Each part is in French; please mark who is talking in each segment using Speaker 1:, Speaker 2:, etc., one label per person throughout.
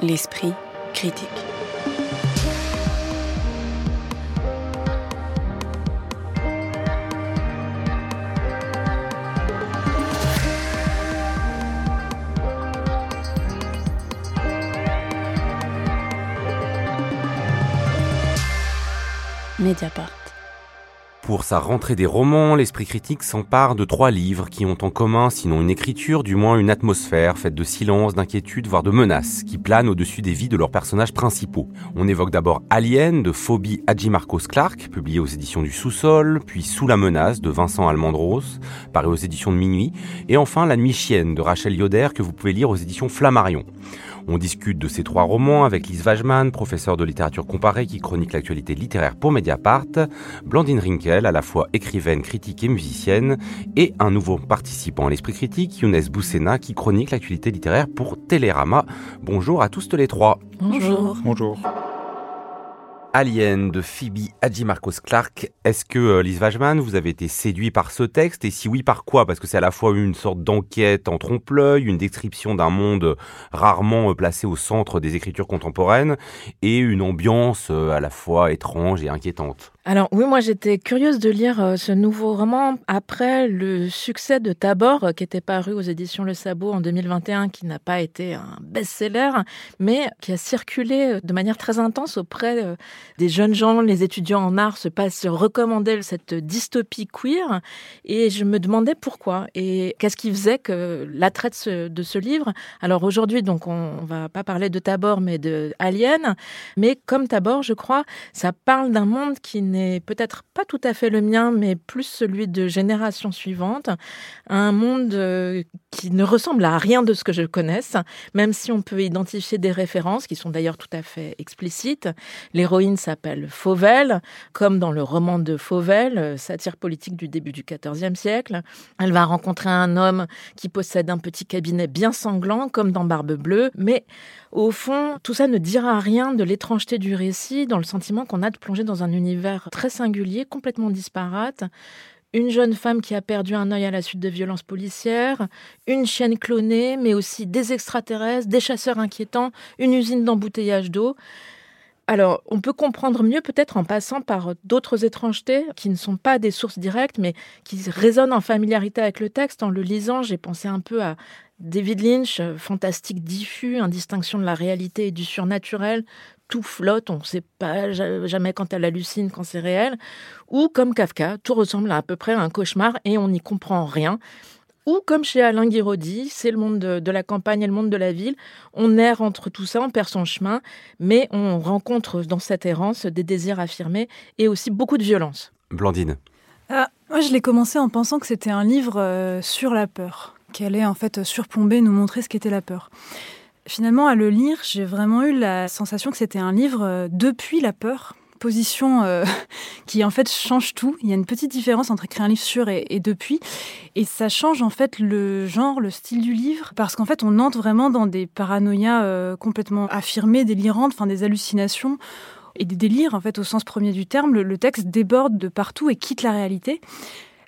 Speaker 1: l'esprit critique. Mediapart.
Speaker 2: Pour sa rentrée des romans, l'esprit critique s'empare de trois livres qui ont en commun, sinon une écriture, du moins une atmosphère faite de silence, d'inquiétude, voire de menaces, qui planent au-dessus des vies de leurs personnages principaux. On évoque d'abord Alien de Phobie Marcos Clark, publié aux éditions du Sous-sol, puis Sous la menace de Vincent Almandros, paru aux éditions de Minuit, et enfin La nuit chienne de Rachel Yoder que vous pouvez lire aux éditions Flammarion. On discute de ces trois romans avec Lise Wajman, professeure de littérature comparée qui chronique l'actualité littéraire pour Mediapart, Blandine À la fois écrivaine, critique et musicienne, et un nouveau participant à l'esprit critique, Younes Boussena, qui chronique l'actualité littéraire pour Télérama. Bonjour à tous les trois.
Speaker 3: Bonjour.
Speaker 4: Bonjour.
Speaker 2: Alien de Phoebe Hadjimarcos Clark. Est-ce que, euh, Lise vous avez été séduit par ce texte? Et si oui, par quoi? Parce que c'est à la fois une sorte d'enquête en trompe-l'œil, une description d'un monde rarement euh, placé au centre des écritures contemporaines, et une ambiance euh, à la fois étrange et inquiétante.
Speaker 3: Alors oui, moi j'étais curieuse de lire euh, ce nouveau roman après le succès de Tabor euh, qui était paru aux éditions Le Sabot en 2021, qui n'a pas été un best-seller, mais qui a circulé euh, de manière très intense auprès des jeunes gens, les étudiants en art se passent recommander cette dystopie queer, et je me demandais pourquoi et qu'est-ce qui faisait que l'attrait de ce, de ce livre? Alors aujourd'hui, donc on, va pas parler de Tabor, mais de Alien, mais comme Tabor, je crois, ça parle d'un monde qui n'est peut-être pas tout à fait le mien, mais plus celui de générations suivantes. Un monde euh, qui ne ressemble à rien de ce que je connaisse, même si on peut identifier des références qui sont d'ailleurs tout à fait explicites. L'héroïne s'appelle Fauvel, comme dans le roman de Fauvel, euh, satire politique du début du XIVe siècle. Elle va rencontrer un homme qui possède un petit cabinet bien sanglant, comme dans Barbe Bleue, mais au fond, tout ça ne dira rien de l'étrangeté du récit, dans le sentiment qu'on a de plonger dans un univers très singulier, complètement disparate. Une jeune femme qui a perdu un œil à la suite de violences policières, une chienne clonée, mais aussi des extraterrestres, des chasseurs inquiétants, une usine d'embouteillage d'eau. Alors, on peut comprendre mieux peut-être en passant par d'autres étrangetés qui ne sont pas des sources directes, mais qui résonnent en familiarité avec le texte. En le lisant, j'ai pensé un peu à David Lynch, euh, fantastique diffus, indistinction de la réalité et du surnaturel, tout flotte, on ne sait pas jamais quand elle hallucine, quand c'est réel. Ou comme Kafka, tout ressemble à, peu près à un cauchemar et on n'y comprend rien. Ou comme chez Alain Guiraudy, c'est le monde de, la campagne et le monde de la ville. On erre entre tout ça, on perd son chemin, mais on rencontre dans cette errance des désirs affirmés et aussi beaucoup de violence.
Speaker 2: Blandine.
Speaker 5: Ah, moi, je l'ai commencé en pensant que c'était un livre euh, sur la peur qui allait en fait surplomber, nous montrer ce qu'était la peur. Finalement, à le lire, j'ai vraiment eu la sensation que c'était un livre euh, depuis la peur, position euh, qui en fait change tout. Il y a une petite différence entre écrire un livre sur et, depuis, et ça change en fait le genre, le style du livre, parce qu'en fait on entre vraiment dans des paranoïas euh, complètement affirmées, délirantes, enfin des hallucinations et des délires en fait au sens premier du terme. le texte déborde de partout et quitte la réalité.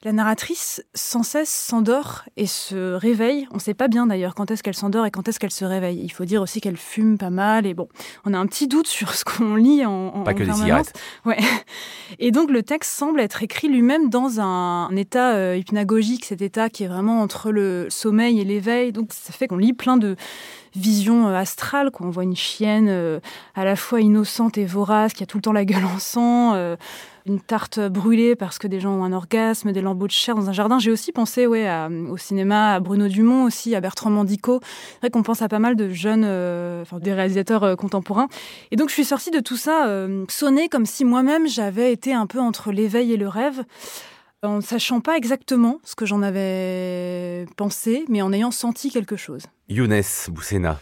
Speaker 5: La narratrice sans cesse s'endort et se réveille. On ne sait pas bien d'ailleurs quand est-ce qu'elle s'endort et quand est-ce qu'elle se réveille. Il faut dire aussi qu'elle fume pas mal et bon, on a un petit doute sur ce qu'on lit en, en
Speaker 2: pas que des cigarettes.
Speaker 5: Ouais. Et donc le texte semble être écrit lui-même dans un, état euh, hypnagogique, cet état qui est vraiment entre le sommeil et l'éveil. Donc ça fait qu'on lit plein de visions euh, astrales. Quoi. On voit une chienne euh, à la fois innocente et vorace qui a tout le temps la gueule en sang une tarte brûlée parce que des gens ont un orgasme, des lambeaux de chair dans un jardin. J'ai aussi pensé ouais, au cinéma, à Bruno Dumont aussi, à Bertrand Mandico. C'est vrai qu'on pense à pas mal de jeunes, euh, enfin, des réalisateurs euh, contemporains. Et donc je suis sortie de tout ça euh, sonné comme si moi-même j'avais été un peu entre l'éveil et le rêve en ne sachant pas exactement ce que j'en avais pensé, mais en ayant senti quelque chose.
Speaker 2: Younes Boussena.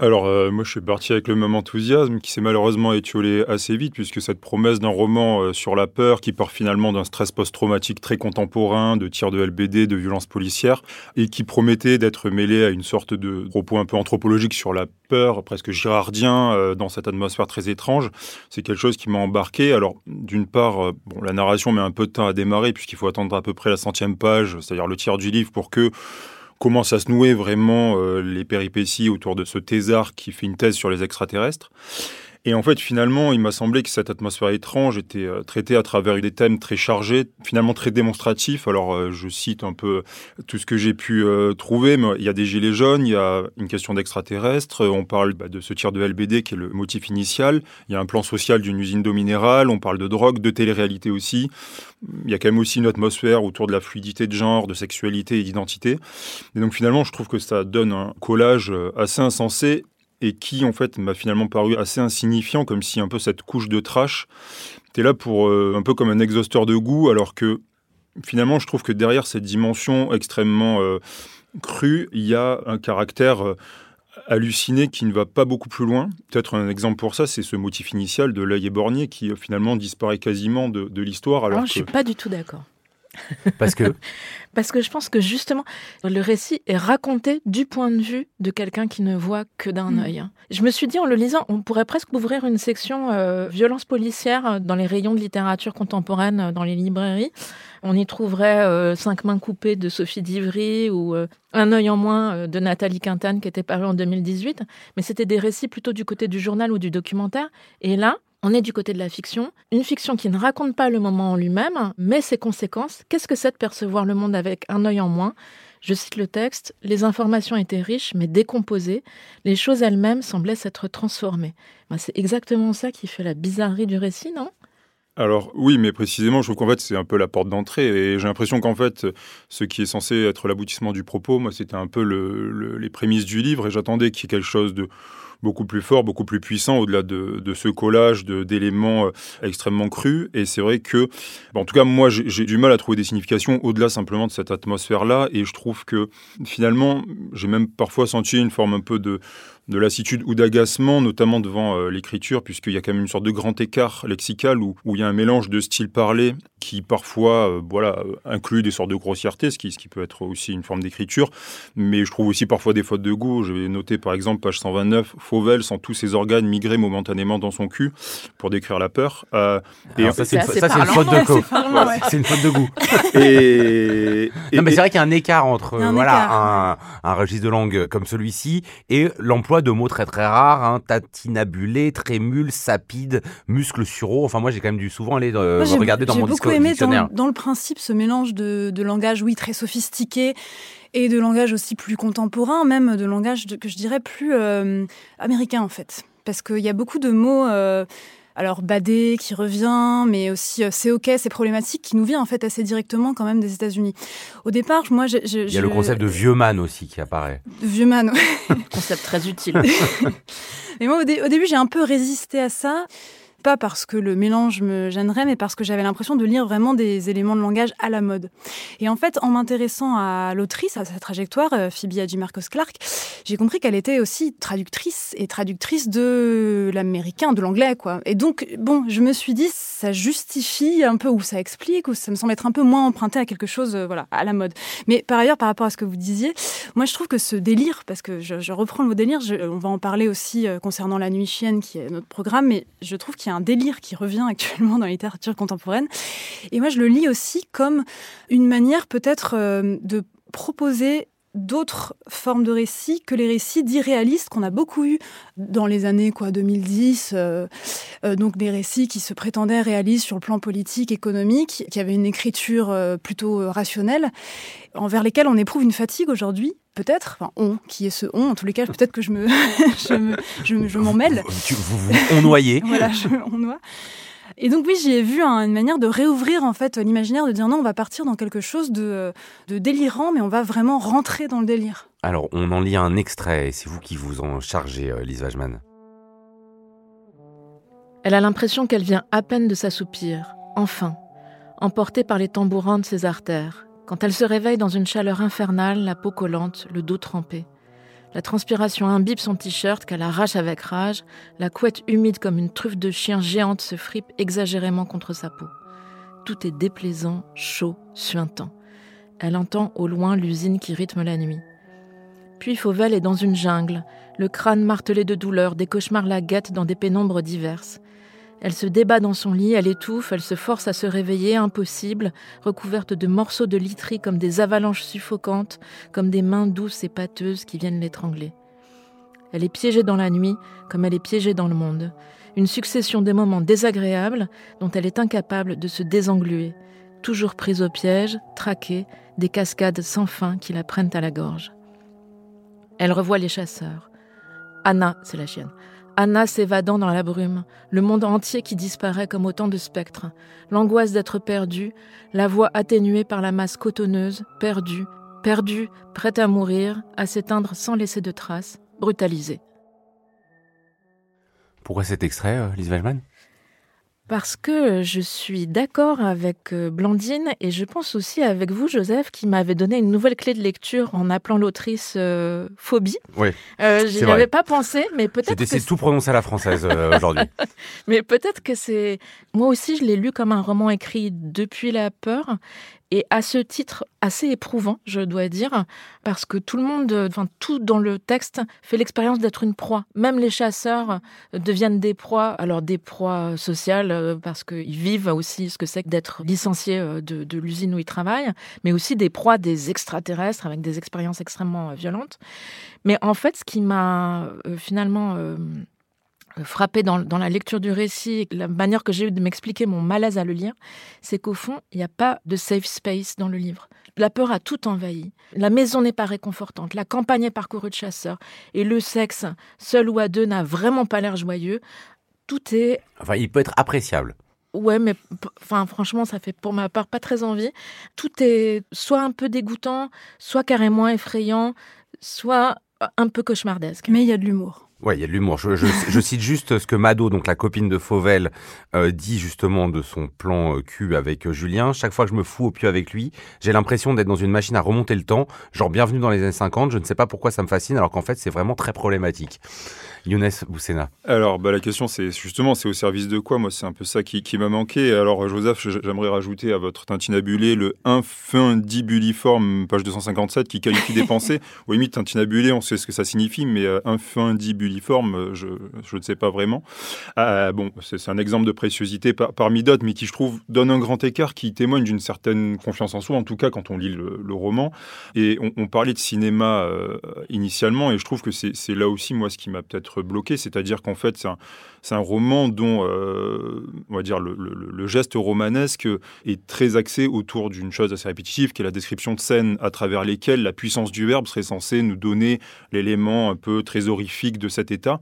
Speaker 4: Alors, euh, moi, je suis parti avec le même enthousiasme qui s'est malheureusement étiolé assez vite, puisque cette promesse d'un roman euh, sur la peur, qui part finalement d'un stress post-traumatique très contemporain, de tirs de LBD, de violences policières, et qui promettait d'être mêlé à une sorte de propos un peu anthropologique sur la peur, presque girardien, euh, dans cette atmosphère très étrange, c'est quelque chose qui m'a embarqué. Alors, d'une part, bon, la narration met un peu de temps à démarrer, puisqu'il faut attendre à peu près la centième page, c'est-à-dire le tiers du livre, pour que commencent à se nouer vraiment les péripéties autour de ce thésard qui fait une thèse sur les extraterrestres. Et en fait, finalement, il m'a semblé que cette atmosphère étrange était euh, traitée à travers des thèmes très chargés, finalement très démonstratifs. Alors, euh, je cite un peu tout ce que j'ai pu euh, trouver, il y a des gilets jaunes, il y a une question d'extraterrestres, on parle bah, de ce tir de LBD qui est le motif initial, il y a un plan social d'une usine d'eau minérale, on parle de drogue, de télé-réalité aussi. Il y a quand même aussi une atmosphère autour de la fluidité de genre, de sexualité et d'identité. Et donc, finalement, je trouve que ça donne un collage assez insensé et qui en fait m'a finalement paru assez insignifiant, comme si un peu cette couche de trash était là pour euh, un peu comme un exhausteur de goût, alors que finalement je trouve que derrière cette dimension extrêmement euh, crue, il y a un caractère euh, halluciné qui ne va pas beaucoup plus loin. Peut-être un exemple pour ça, c'est ce motif initial de l'œil éborgné qui finalement disparaît quasiment de, l'histoire. Alors,
Speaker 3: je ne suis pas du tout d'accord.
Speaker 2: Parce que
Speaker 3: Parce que je pense que justement, le récit est raconté du point de vue de quelqu'un qui ne voit que d'un mm. œil. Hein. Je me suis dit en le lisant, on pourrait presque ouvrir une section euh, violence policière dans les rayons de littérature contemporaine euh, dans les librairies. On y trouverait euh, Cinq mains coupées de Sophie Divry ou Un œil en moins de Nathalie Quintane qui était paru en 2018. Mais c'était des récits plutôt du côté du journal ou du documentaire. Et là, on est du côté de la fiction, une fiction qui ne raconte pas le moment en lui-même, mais ses conséquences. Qu'est-ce que c'est de percevoir le monde avec un œil en moins? Je cite le texte Les informations étaient riches, mais décomposées. Les choses elles-mêmes semblaient s'être transformées. Ben, c'est exactement ça qui fait la bizarrerie du récit, non?
Speaker 4: Alors oui, mais précisément, je trouve qu'en fait c'est un peu la porte d'entrée et j'ai l'impression qu'en fait ce qui est censé être l'aboutissement du propos, moi c'était un peu les prémices du livre et j'attendais qu'il y ait quelque chose de beaucoup plus fort, beaucoup plus puissant au-delà de, ce collage d'éléments euh, extrêmement crus. Et c'est vrai que, en tout cas, moi, j'ai du mal à trouver des significations au-delà simplement de cette atmosphère-là. Et je trouve que finalement, j'ai même parfois senti une forme un peu de de lassitude ou d'agacement, notamment devant euh, l'écriture, puisqu'il y a quand même une sorte de grand écart lexical où, où il y a un mélange de style parlé qui parfois euh, voilà, euh, inclut des sortes de grossièreté, ce qui, ce qui peut être aussi une forme d'écriture, mais je trouve aussi parfois des fautes de goût. Je vais noter par exemple page 129, Fauvel sent tous ses organes migrer momentanément dans son cul pour décrire la peur.
Speaker 2: et ça, c'est une, faute de goût. C'est une faute de goût. et, non, mais c'est vrai qu'il y a un écart entre voilà, Un, un registre de langue comme celui-ci et l'emploi de mots très très rares, hein, tatinabulé, trémule, sapide, muscle suro. Enfin, moi, j'ai quand même dû souvent aller euh, regarder dans mon discours
Speaker 5: aimé Dans, dans, le principe, ce mélange de, de, langage, oui, très sophistiqué et de langage aussi plus contemporain, même de langage que je dirais plus euh, américain en fait. Parce qu'il y a beaucoup de mots euh, alors Badé qui revient, mais aussi euh, c'est ok, c'est problématique, qui nous vient en fait assez directement quand même des États-Unis. Au départ, moi, je,
Speaker 2: il y a le concept de vieux man aussi qui apparaît.
Speaker 5: De vieux man,
Speaker 3: concept très utile.
Speaker 5: mais moi, au début, j'ai un peu résisté à ça pas parce que le mélange me gênerait, mais parce que j'avais l'impression de lire vraiment des éléments de langage à la mode. Et en fait, en m'intéressant à l'autrice, à sa trajectoire, euh, Phoebe Marcos Clark, j'ai compris qu'elle était aussi traductrice et traductrice de l'américain, de l'anglais, quoi. Et donc, bon, je me suis dit, ça justifie un peu, ou ça explique, ou ça me semble être un peu moins emprunté à quelque chose, euh, voilà, à la mode. Mais par ailleurs, par rapport à ce que vous disiez, moi, je trouve que ce délire, parce que je, reprends le mot délire, on va en parler aussi euh, concernant La Nuit Chienne, qui est notre programme, mais je trouve qu'il un délire qui revient actuellement dans la littérature contemporaine. Et moi, je le lis aussi comme une manière peut-être euh, de proposer d'autres formes de récits que les récits dits réalistes qu'on a beaucoup eu dans les années quoi 2010 euh, euh, donc des récits qui se prétendaient réalistes sur le plan politique économique qui avaient une écriture plutôt rationnelle envers lesquels on éprouve une fatigue aujourd'hui peut-être, enfin on, qui est ce on, en tous les cas, peut-être que je me, je, m'en mêle.
Speaker 2: Vous, vous, on noyait.
Speaker 5: voilà, je, on noie. Et donc oui, j'y ai vu une manière de réouvrir en fait l'imaginaire, de dire non, on va partir dans quelque chose de, de délirant, mais on va vraiment rentrer dans le délire.
Speaker 2: Alors, on en lit un extrait, et c'est vous qui vous en chargez, euh, Lise Wajman.
Speaker 3: Elle a l'impression qu'elle vient à peine de s'assoupir, enfin, emportée par les tambourins de ses artères, quand elle se réveille dans une chaleur infernale, la peau collante, le dos trempé. La transpiration imbibe son t-shirt qu'elle arrache avec rage, la couette humide comme une truffe de chien géante se fripe exagérément contre sa peau. Tout est déplaisant, chaud, suintant. Elle entend au loin l'usine qui rythme la nuit. Puis Fauvel est dans une jungle, le crâne martelé de douleur, des cauchemars la guettent dans des pénombres diverses. Elle se débat dans son lit, elle étouffe, elle se force à se réveiller, impossible, recouverte de morceaux de literie comme des avalanches suffocantes, comme des mains douces et pâteuses qui viennent l'étrangler. Elle est piégée dans la nuit, comme elle est piégée dans le monde. Une succession de moments désagréables dont elle est incapable de se désengluer, toujours prise au piège, traquée, des cascades sans fin qui la prennent à la gorge. Elle revoit les chasseurs. Anna, c'est la chienne. Anna s'évadant dans la brume, le monde entier qui disparaît comme autant de spectres, l'angoisse d'être perdue, la voix atténuée par la masse cotonneuse, perdue, perdue, prête à mourir, à s'éteindre sans laisser de traces, brutalisée.
Speaker 2: Pourquoi cet extrait, euh, Lise Wellman?
Speaker 3: Parce que je suis d'accord avec euh, Blandine et je pense aussi avec vous, Joseph, qui m'avait donné une nouvelle clé de lecture en appelant l'autrice euh, Phobie.
Speaker 2: Oui.
Speaker 3: Euh, J'y avais pas pensé, mais peut-être.
Speaker 2: C'est tout prononcé à la française euh, aujourd'hui.
Speaker 3: mais peut-être que c'est. Moi aussi, je l'ai lu comme un roman écrit depuis la peur et à ce titre assez éprouvant, je dois dire, parce que tout le monde, enfin tout dans le texte fait l'expérience d'être une proie. Même les chasseurs deviennent des proies, alors des proies sociales euh, parce qu'ils vivent aussi ce que c'est que d'être licenciés euh, de, l'usine où ils travaillent, mais aussi des proies des extraterrestres avec des expériences extrêmement euh, violentes. Mais en fait, ce qui m'a finalement frappé dans, dans, la lecture du récit, la manière que j'ai eu de m'expliquer mon malaise à le lire, c'est qu'au fond, il n'y a pas de safe space dans le livre. La peur a tout envahi. La maison n'est pas réconfortante, la campagne est parcourue de chasseurs, et le sexe, seul ou à deux, n'a vraiment pas l'air joyeux. Tout est...
Speaker 2: Enfin, il peut être appréciable.
Speaker 3: Ouais, mais enfin, franchement, ça fait pour ma part pas très envie. Tout est soit un peu dégoûtant, soit carrément effrayant, soit un peu cauchemardesque.
Speaker 5: Mais il y a de l'humour.
Speaker 2: Ouais, il y a de l'humour. Je, je, je, cite juste ce que Mado, donc la copine de Fauvel, euh, dit justement de son plan euh, cul avec euh, Julien. Chaque fois que je me fous au pieu avec lui, j'ai l'impression d'être dans une machine à remonter le temps. Genre bienvenue dans les années 50. Je ne sais pas pourquoi ça me fascine, alors qu'en fait c'est vraiment très problématique. Younes Boussena.
Speaker 4: Alors, bah, la question, c'est justement, c'est au service de quoi? Moi, c'est un peu ça qui, qui m'a manqué. Alors, Joseph, j'aimerais rajouter à votre tintinabulé le infundibuliforme, page 257, qui qualifie des pensées. Au limite, tintinabulé, on sait ce que ça signifie, mais euh, infundibuliforme, je, je ne sais pas vraiment. Euh, bon, c'est un exemple de préciosité par, parmi d'autres, mais qui, je trouve, donne un grand écart qui témoigne d'une certaine confiance en soi, en tout cas quand on lit le, roman. Et on, on, parlait de cinéma euh, initialement, et je trouve que c'est là aussi, moi, ce qui m'a peut-être bloqué, c'est-à-dire qu'en fait, c'est un, c'est un roman dont, euh, on va dire, le, geste romanesque est très axé autour d'une chose assez répétitive, qui est la description de scènes à travers lesquelles la puissance du verbe serait censée nous donner l'élément un peu très horrifique de cet état.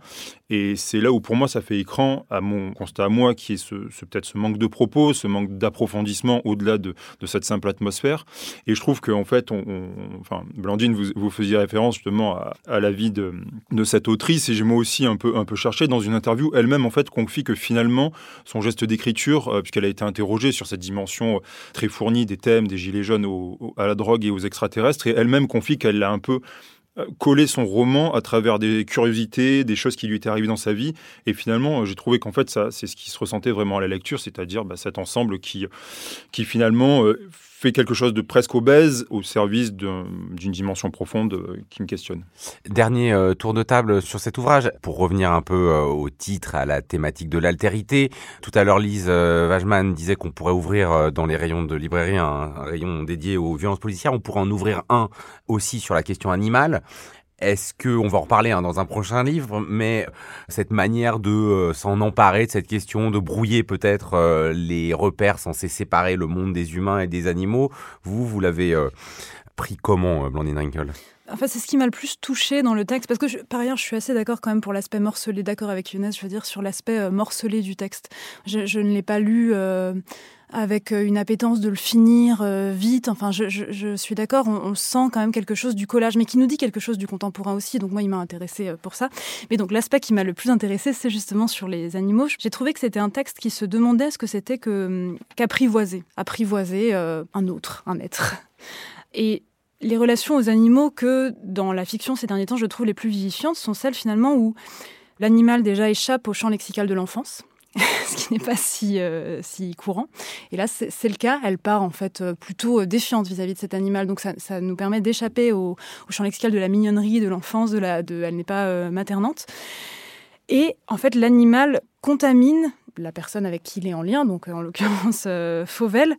Speaker 4: Et c'est là où, pour moi, ça fait écran à mon constat à moi, qui est ce, peut-être ce manque de propos, ce manque d'approfondissement au-delà de, cette simple atmosphère. Et je trouve qu'en fait, on, enfin, Blandine, vous, faisiez référence justement à, à la vie de, de cette autrice, et j'ai moi aussi un peu, un peu cherché dans une interview. Elle en fait confie que finalement son geste d'écriture, euh, puisqu'elle a été interrogée sur cette dimension euh, très fournie des thèmes des gilets jaunes au, au, à la drogue et aux extraterrestres, et elle-même confie qu'elle l'a un peu euh, coller son roman à travers des curiosités, des choses qui lui étaient arrivées dans sa vie. Et finalement, j'ai trouvé qu'en fait, ça, c'est ce qui se ressentait vraiment à la lecture, c'est-à-dire bah, cet ensemble qui, qui finalement fait quelque chose de presque obèse au service d'une dimension profonde euh, qui me questionne.
Speaker 2: Dernier euh, tour de table sur cet ouvrage, pour revenir un peu euh, au titre, à la thématique de l'altérité. Tout à l'heure, Lise euh, Wajman disait qu'on pourrait ouvrir dans les rayons de librairie un rayon dédié aux violences policières. On pourrait en ouvrir un aussi sur la question animale. Est-ce que on va en reparler hein, dans un prochain livre, mais cette manière de euh, s'en emparer de cette question, de brouiller peut-être euh, les repères censés séparer le monde des humains et des animaux, vous, vous l'avez euh, pris comment, Blandine Rinkel?
Speaker 5: Enfin, c'est ce qui m'a le plus touché dans le texte, parce que par ailleurs, je suis assez d'accord quand même pour l'aspect morcelé, d'accord avec Younes, je veux dire, sur l'aspect euh, morcelé du texte. Je, ne l'ai pas lu euh, avec une appétence de le finir euh, vite. Enfin, je, suis d'accord, on, sent quand même quelque chose du collage, mais qui nous dit quelque chose du contemporain aussi. Donc moi, il m'a intéressé pour ça. Mais donc l'aspect qui m'a le plus intéressé, c'est justement sur les animaux. J'ai trouvé que c'était un texte qui se demandait ce que c'était que qu'apprivoiser, apprivoiser euh, un autre, un être. Et les relations aux animaux que dans la fiction ces derniers temps je trouve les plus vivifiantes sont celles finalement où l'animal déjà échappe au champ lexical de l'enfance ce qui n'est pas si, euh, si courant. Et là, c'est le cas. Elle part en fait plutôt défiante vis-à-vis -vis de cet animal. Donc ça, nous permet d'échapper au, champ lexical de la mignonnerie, de l'enfance, de la, de, elle n'est pas euh, maternante. Et en fait, l'animal contamine la personne avec qui il est en lien, donc en l'occurrence euh, Fauvel,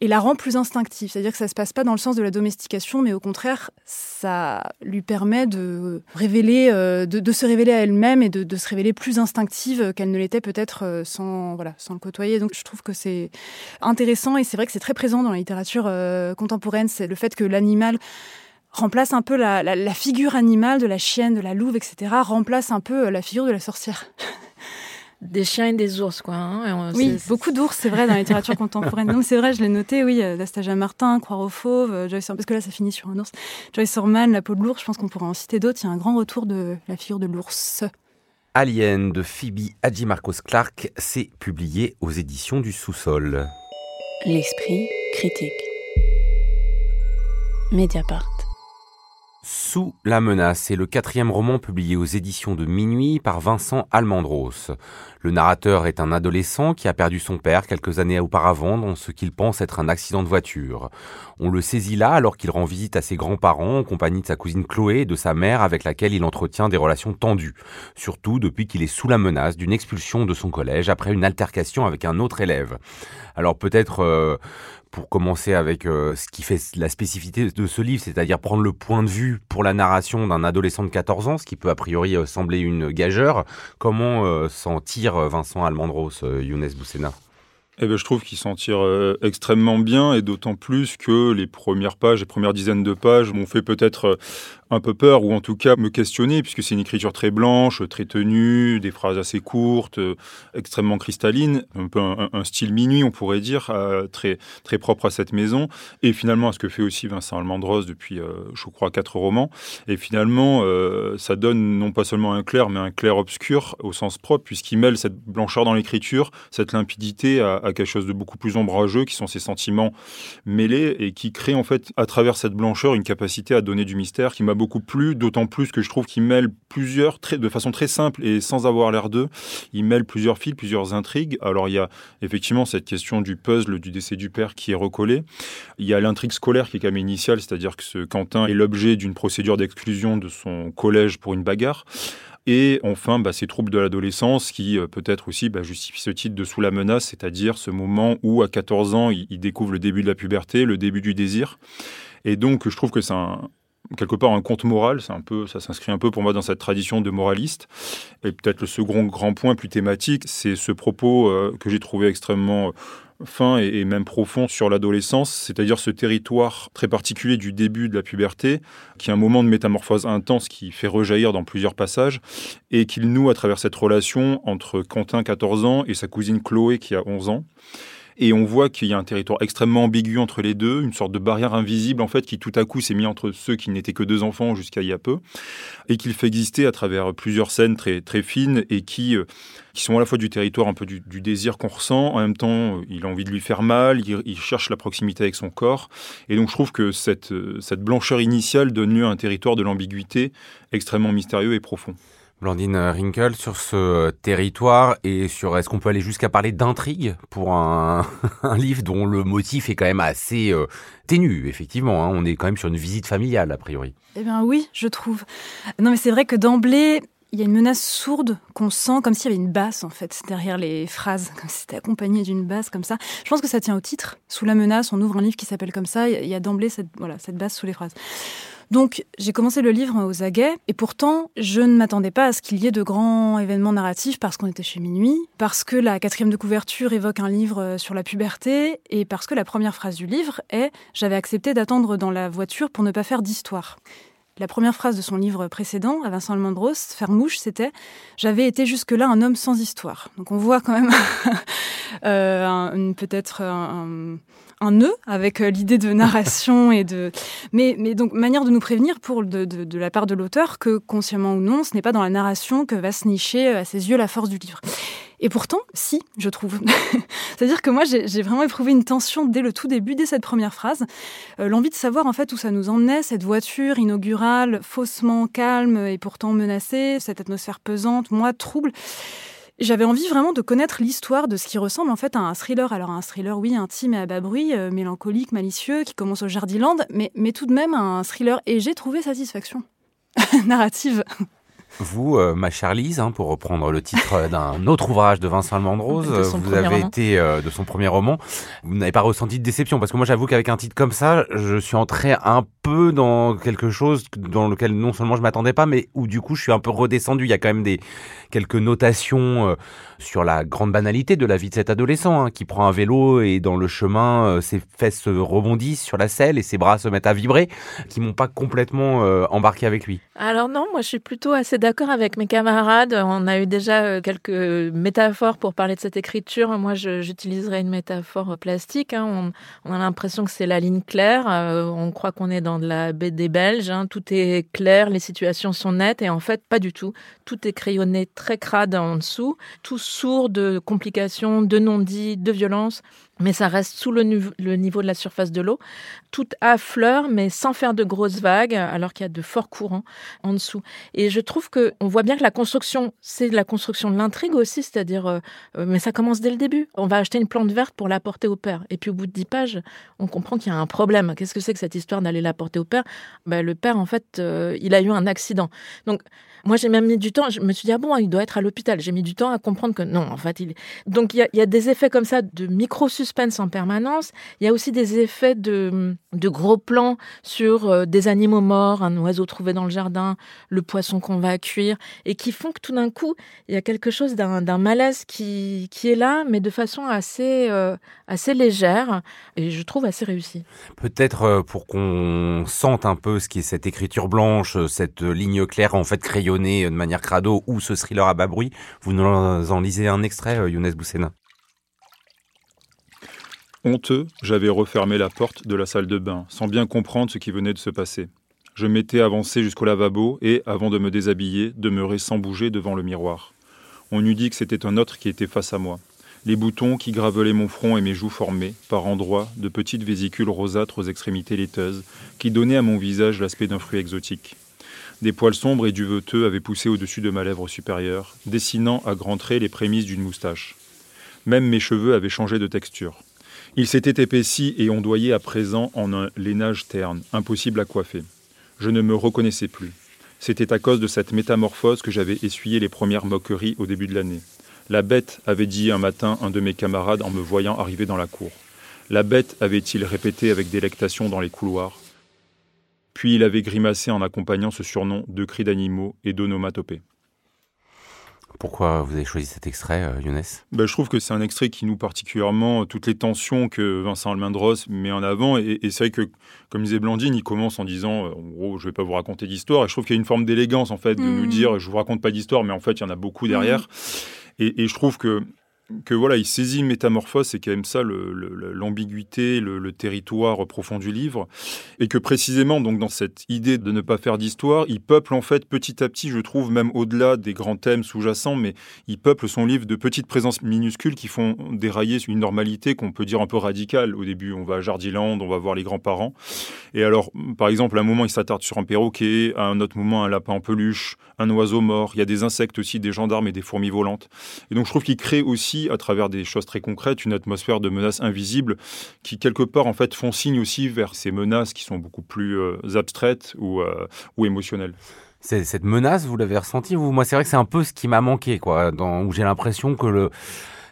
Speaker 5: et la rend plus instinctive. C'est-à-dire que ça se passe pas dans le sens de la domestication, mais au contraire, ça lui permet de révéler, euh, de, se révéler à elle-même et de, se révéler plus instinctive qu'elle ne l'était peut-être sans, voilà, sans le côtoyer. Donc je trouve que c'est intéressant et c'est vrai que c'est très présent dans la littérature contemporaine, c'est le fait que l'animal remplace un peu la, figure animale de la chienne, de la louve, etc., remplace un peu euh, la figure de la sorcière.
Speaker 3: Des chiens et des ours, quoi.
Speaker 5: Hein, oui, beaucoup d'ours, c'est vrai, dans la littérature contemporaine. Non, c'est vrai, je l'ai noté, oui, d'Astasia Martin, Croire aux fauves, euh, Joyce parce que là, ça finit sur un ours. Joyce Orman, La peau de l'ours, je pense qu'on pourrait en citer d'autres. Il y a un grand retour de la figure de l'ours.
Speaker 2: Alien de Phoebe Hadjimarcos Clark, c'est publié aux éditions du Sous-sol.
Speaker 1: L'esprit critique. Mediapart.
Speaker 2: Sous la menace est le quatrième roman publié aux éditions de Minuit par Vincent Almandros. Le narrateur est un adolescent qui a perdu son père quelques années auparavant dans ce qu'il pense être un accident de voiture. On le saisit là alors qu'il rend visite à ses grands-parents en compagnie de sa cousine Chloé et de sa mère avec laquelle il entretient des relations tendues. Surtout depuis qu'il est sous la menace d'une expulsion de son collège après une altercation avec un autre élève. Alors peut-être euh, pour commencer avec euh, ce qui fait la spécificité de ce livre, c'est-à-dire prendre le point de vue pour la narration d'un adolescent de 14 ans, ce qui peut a priori euh, sembler une gageure. Comment euh, s'en tire Vincent Almandros, Younes Boussena?
Speaker 4: Eh bien, je trouve qu'il s'en tire extrêmement bien et d'autant plus que les premières pages, les premières dizaines de pages m'ont fait peut-être un peu peur, ou en tout cas me questionner, puisque c'est une écriture très blanche, très tenue, des phrases assez courtes, euh, extrêmement cristalline, un peu un, style minuit, on pourrait dire, euh, très, très propre à cette maison, et finalement à ce que fait aussi Vincent Almandros depuis, euh, je crois, quatre romans. Et finalement, ça donne non pas seulement un clair, mais un clair obscur au sens propre, puisqu'il mêle cette blancheur dans l'écriture, cette limpidité à, à, quelque chose de beaucoup plus ombrageux, qui sont ses sentiments mêlés, et qui crée en fait, à travers cette blancheur, une capacité à donner du mystère qui m'a beaucoup d'autant plus que je trouve qu'il mêle plusieurs, très, de façon très simple et sans avoir l'air d'eux, il mêle plusieurs fils, plusieurs intrigues. Alors il y a effectivement cette question du puzzle du décès du père qui est recollé. Il y a l'intrigue scolaire qui est quand même initiale, c'est-à-dire que ce Quentin est l'objet d'une procédure d'exclusion de son collège pour une bagarre. Et enfin, bah, ces troubles de l'adolescence qui euh, peut-être aussi bah, justifient ce titre de Sous la menace, c'est-à-dire ce moment où à 14 ans, il, il, découvre le début de la puberté, le début du désir. Et donc, je trouve que c'est un, quelque part un conte moral. C'est un peu, ça s'inscrit un peu pour moi dans cette tradition de moraliste. Et peut-être le second grand point plus thématique, c'est ce propos euh, que j'ai trouvé extrêmement euh, fin et, même profond sur l'adolescence, c'est-à-dire ce territoire très particulier du début de la puberté, qui est un moment de métamorphose intense qui fait rejaillir dans plusieurs passages, et qu'il noue à travers cette relation entre Quentin, 14 ans, et sa cousine Chloé, qui a 11 ans. Et on voit qu'il y a un territoire extrêmement ambigu entre les deux, une sorte de barrière invisible en fait qui tout à coup s'est mis entre ceux qui n'étaient que deux enfants jusqu'à il y a peu, et qu'il fait exister à travers plusieurs scènes très très fines et qui euh, qui sont à la fois du territoire un peu du, désir qu'on ressent, en même temps il a envie de lui faire mal, il, cherche la proximité avec son corps, et donc je trouve que cette euh, cette blancheur initiale donne lieu à un territoire de l'ambiguïté extrêmement mystérieux et profond.
Speaker 2: Blandine Rinkel, sur ce territoire et sur est-ce qu'on peut aller jusqu'à parler d'intrigue pour un, livre dont le motif est quand même assez euh, ténu, effectivement. Hein. On est quand même sur une visite familiale, a priori.
Speaker 5: Eh bien oui, je trouve. Non mais c'est vrai que d'emblée, il y a une menace sourde qu'on sent comme s'il y avait une basse en fait derrière les phrases, comme si c'était accompagné d'une basse comme ça. Je pense que ça tient au titre. Sous la menace, on ouvre un livre qui s'appelle comme ça. Il y a d'emblée cette voilà cette basse sous les phrases. Donc j'ai commencé le livre aux aguets et pourtant je ne m'attendais pas à ce qu'il y ait de grands événements narratifs parce qu'on était chez minuit, parce que la quatrième de couverture évoque un livre euh, sur la puberté et parce que la première phrase du livre est ⁇ J'avais accepté d'attendre dans la voiture pour ne pas faire d'histoire ⁇ la première phrase de son livre précédent, à Vincent Almandros, Fermouche, c'était J'avais été jusque-là un homme sans histoire. Donc on voit quand même euh, peut-être un nœud avec euh, l'idée de narration et de. Mais, mais donc, manière de nous prévenir pour de, de, la part de l'auteur que, consciemment ou non, ce n'est pas dans la narration que va se nicher euh, à ses yeux la force du livre. Et pourtant, si, je trouve. C'est-à-dire que moi, j'ai vraiment éprouvé une tension dès le tout début, dès cette première phrase. Euh, l'envie de savoir en fait où ça nous emmenait, cette voiture inaugurale, faussement calme et pourtant menacée, cette atmosphère pesante, moi, trouble. J'avais envie vraiment de connaître l'histoire de ce qui ressemble en fait à un thriller. Alors un thriller, oui, intime et à bas bruit, euh, mélancolique, malicieux, qui commence au Jardiland, mais, mais tout de même un thriller. Et j'ai trouvé satisfaction narrative.
Speaker 2: Vous, euh, ma chère Lise, hein, pour reprendre le titre d'un autre ouvrage de Vincent Almandrose,
Speaker 3: De son
Speaker 2: vous avez
Speaker 3: roman.
Speaker 2: été euh, de son premier roman. Vous n'avez pas ressenti de déception parce que moi, j'avoue qu'avec un titre comme ça, je suis entré un peu dans quelque chose dans lequel non seulement je m'attendais pas, mais où du coup, je suis un peu redescendu. Il y a quand même des quelques notations euh, sur la grande banalité de la vie de cet adolescent hein, qui prend un vélo et dans le chemin, euh, ses fesses rebondissent sur la selle et ses bras se mettent à vibrer, qui m'ont pas complètement euh, embarqué avec lui.
Speaker 3: Alors non, moi je suis plutôt assez d'accord avec mes camarades. On a eu déjà euh, quelques métaphores pour parler de cette écriture. Moi j'utiliserais une métaphore plastique. hein. On, on a l'impression que c'est la ligne claire. Euh, on croit qu'on est dans de la BD belge. hein. Tout est clair, les situations sont nettes et en fait pas du tout. Tout est crayonné très crade en dessous, tout sourd de complications, de non-dits, de violences. Mais ça reste sous le, niveau de la surface de l'eau. Tout affleure, mais sans faire de grosses vagues, alors qu'il y a de forts courants en dessous. Et je trouve que on voit bien que la construction, c'est la construction de l'intrigue aussi, c'est-à-dire, euh, euh, mais ça commence dès le début. On va acheter une plante verte pour l'apporter au père. Et puis au bout de dix pages, on comprend qu'il y a un problème. Qu'est-ce que c'est que cette histoire d'aller l'apporter au père? Ben, Le père, en fait, euh, il a eu un accident. Donc, moi, j'ai même mis du temps. Je me suis dit, ah bon, il doit être à l'hôpital. J'ai mis du temps à comprendre que non, en fait, il. Donc, il y a, des effets comme ça de micro-suspense en permanence. Il y a aussi des effets de, gros plans sur euh, des animaux morts, un oiseau trouvé dans le jardin, le poisson qu'on va cuire, et qui font que tout d'un coup, il y a quelque chose d'un malaise qui, est là, mais de façon assez, euh, assez légère, et je trouve assez réussi.
Speaker 2: Peut-être euh, pour qu'on sente un peu ce qui est cette écriture blanche, cette ligne claire en fait crayonnée euh, de manière crado ou ce thriller à bas bruit, vous nous en lisez un extrait, euh, Younes Boussena.
Speaker 4: Honteux, j'avais refermé la porte de la salle de bain, sans bien comprendre ce qui venait de se passer. Je m'étais avancé jusqu'au lavabo et, avant de me déshabiller, demeurais sans bouger devant le miroir. On eût dit que c'était un autre qui était face à moi. Les boutons qui gravelaient mon front et mes joues formaient, par endroits, de petites vésicules rosâtres aux extrémités laiteuses, qui donnaient à mon visage l'aspect d'un fruit exotique. Des poils sombres et duveteux avaient poussé au-dessus de ma lèvre supérieure, dessinant à grands traits les prémices d'une moustache. Même mes cheveux avaient changé de texture. Ils s'étaient épaissis et ondoyés à présent en un lainage terne, impossible à coiffer. Je ne me reconnaissais plus. C'était à cause de cette métamorphose que j'avais essuyé les premières moqueries au début de l'année. La bête, avait dit un matin un de mes camarades en me voyant arriver dans la cour. La bête, avait-il répété avec délectation dans les couloirs? Puis il avait grimacé en accompagnant ce surnom de cris d'animaux et d'onomatopées.
Speaker 2: Pourquoi vous avez choisi cet extrait, euh, Younes?
Speaker 4: Ben, je trouve que c'est un extrait qui noue particulièrement toutes les tensions que Vincent Almendros met en avant. Et, et c'est vrai que, comme disait Blandine, il commence en disant, euh, en gros, je vais pas vous raconter d'histoire. Et je trouve qu'il y a une forme d'élégance, en fait, de nous dire, je vous raconte pas d'histoire, mais en fait, il y en a beaucoup derrière. Et, et je trouve que que voilà, il saisit métamorphose, c'est quand même ça l'ambiguïté, le, le territoire profond du livre, et que précisément donc dans cette idée de ne pas faire d'histoire, il peuple en fait petit à petit, je trouve même au-delà des grands thèmes sous-jacents, mais il peuple son livre de petites présences minuscules qui font dérailler une normalité qu'on peut dire un peu radicale. Au début, on va à Jardiland, on va voir les grands-parents, et alors par exemple, à un moment il s'attarde sur un perroquet, à un autre moment un lapin en peluche, un oiseau mort. Il y a des insectes aussi, des gendarmes et des fourmis volantes. Et donc je trouve qu'il crée aussi, à travers des choses très concrètes, une atmosphère de menaces invisibles qui, quelque part, en fait, font signe aussi vers ces menaces qui sont beaucoup plus euh, abstraites ou, euh, ou émotionnelles.
Speaker 2: C'est- Cette menace, vous l'avez ressentie vous? Moi, c'est vrai que c'est un peu ce qui m'a manqué, quoi, dans, où j'ai l'impression que le,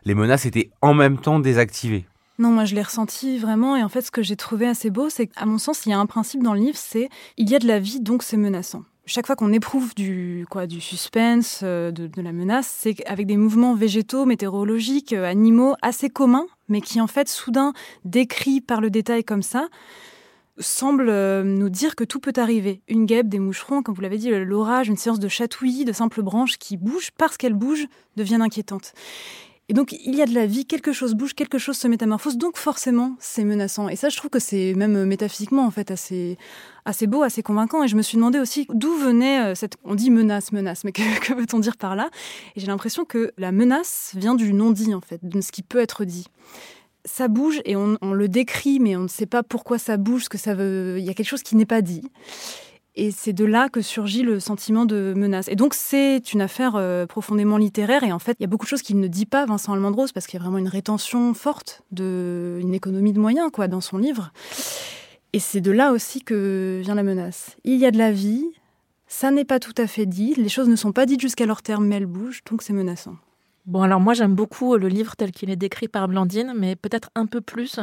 Speaker 2: les menaces étaient en même temps désactivées.
Speaker 5: Non, moi je l'ai ressenti vraiment. Et en fait, ce que j'ai trouvé assez beau, c'est qu'à mon sens, il y a un principe dans le livre, c'est il y a de la vie, donc c'est menaçant. Chaque fois qu'on éprouve du, quoi, du suspense, euh, de, la menace, c'est avec des mouvements végétaux, météorologiques, euh, animaux assez communs, mais qui en fait, soudain, décrits par le détail comme ça, semblent euh, nous dire que tout peut arriver. Une guêpe, des moucherons, comme vous l'avez dit, l'orage, une séance de chatouillis, de simples branches qui bougent, parce qu'elles bougent, deviennent inquiétantes. Et donc, il y a de la vie, quelque chose bouge, quelque chose se métamorphose, donc forcément, c'est menaçant. Et ça, je trouve que c'est même euh, métaphysiquement, en fait, assez, assez beau, assez convaincant. Et je me suis demandé aussi d'où venait euh, cette... On dit menace, menace, mais que, veut-on dire par là? Et j'ai l'impression que la menace vient du non-dit, en fait, de ce qui peut être dit. Ça bouge et on, on le décrit, mais on ne sait pas pourquoi ça bouge, ce que ça veut... Il y a quelque chose qui n'est pas dit. Et c'est de là que surgit le sentiment de menace. Et donc, c'est une affaire euh, profondément littéraire. Et en fait, il y a beaucoup de choses qu'il ne dit pas, Vincent Almendros, parce qu'il y a vraiment une rétention forte de une économie de moyens, quoi, dans son livre. Et c'est de là aussi que vient la menace. Il y a de la vie, Ça n'est pas tout à fait dit, les choses ne sont pas dites jusqu'à leur terme, mais elles bougent, donc c'est menaçant.
Speaker 3: Bon, alors moi j'aime beaucoup le livre tel qu'il est décrit par Blandine, mais peut-être un peu plus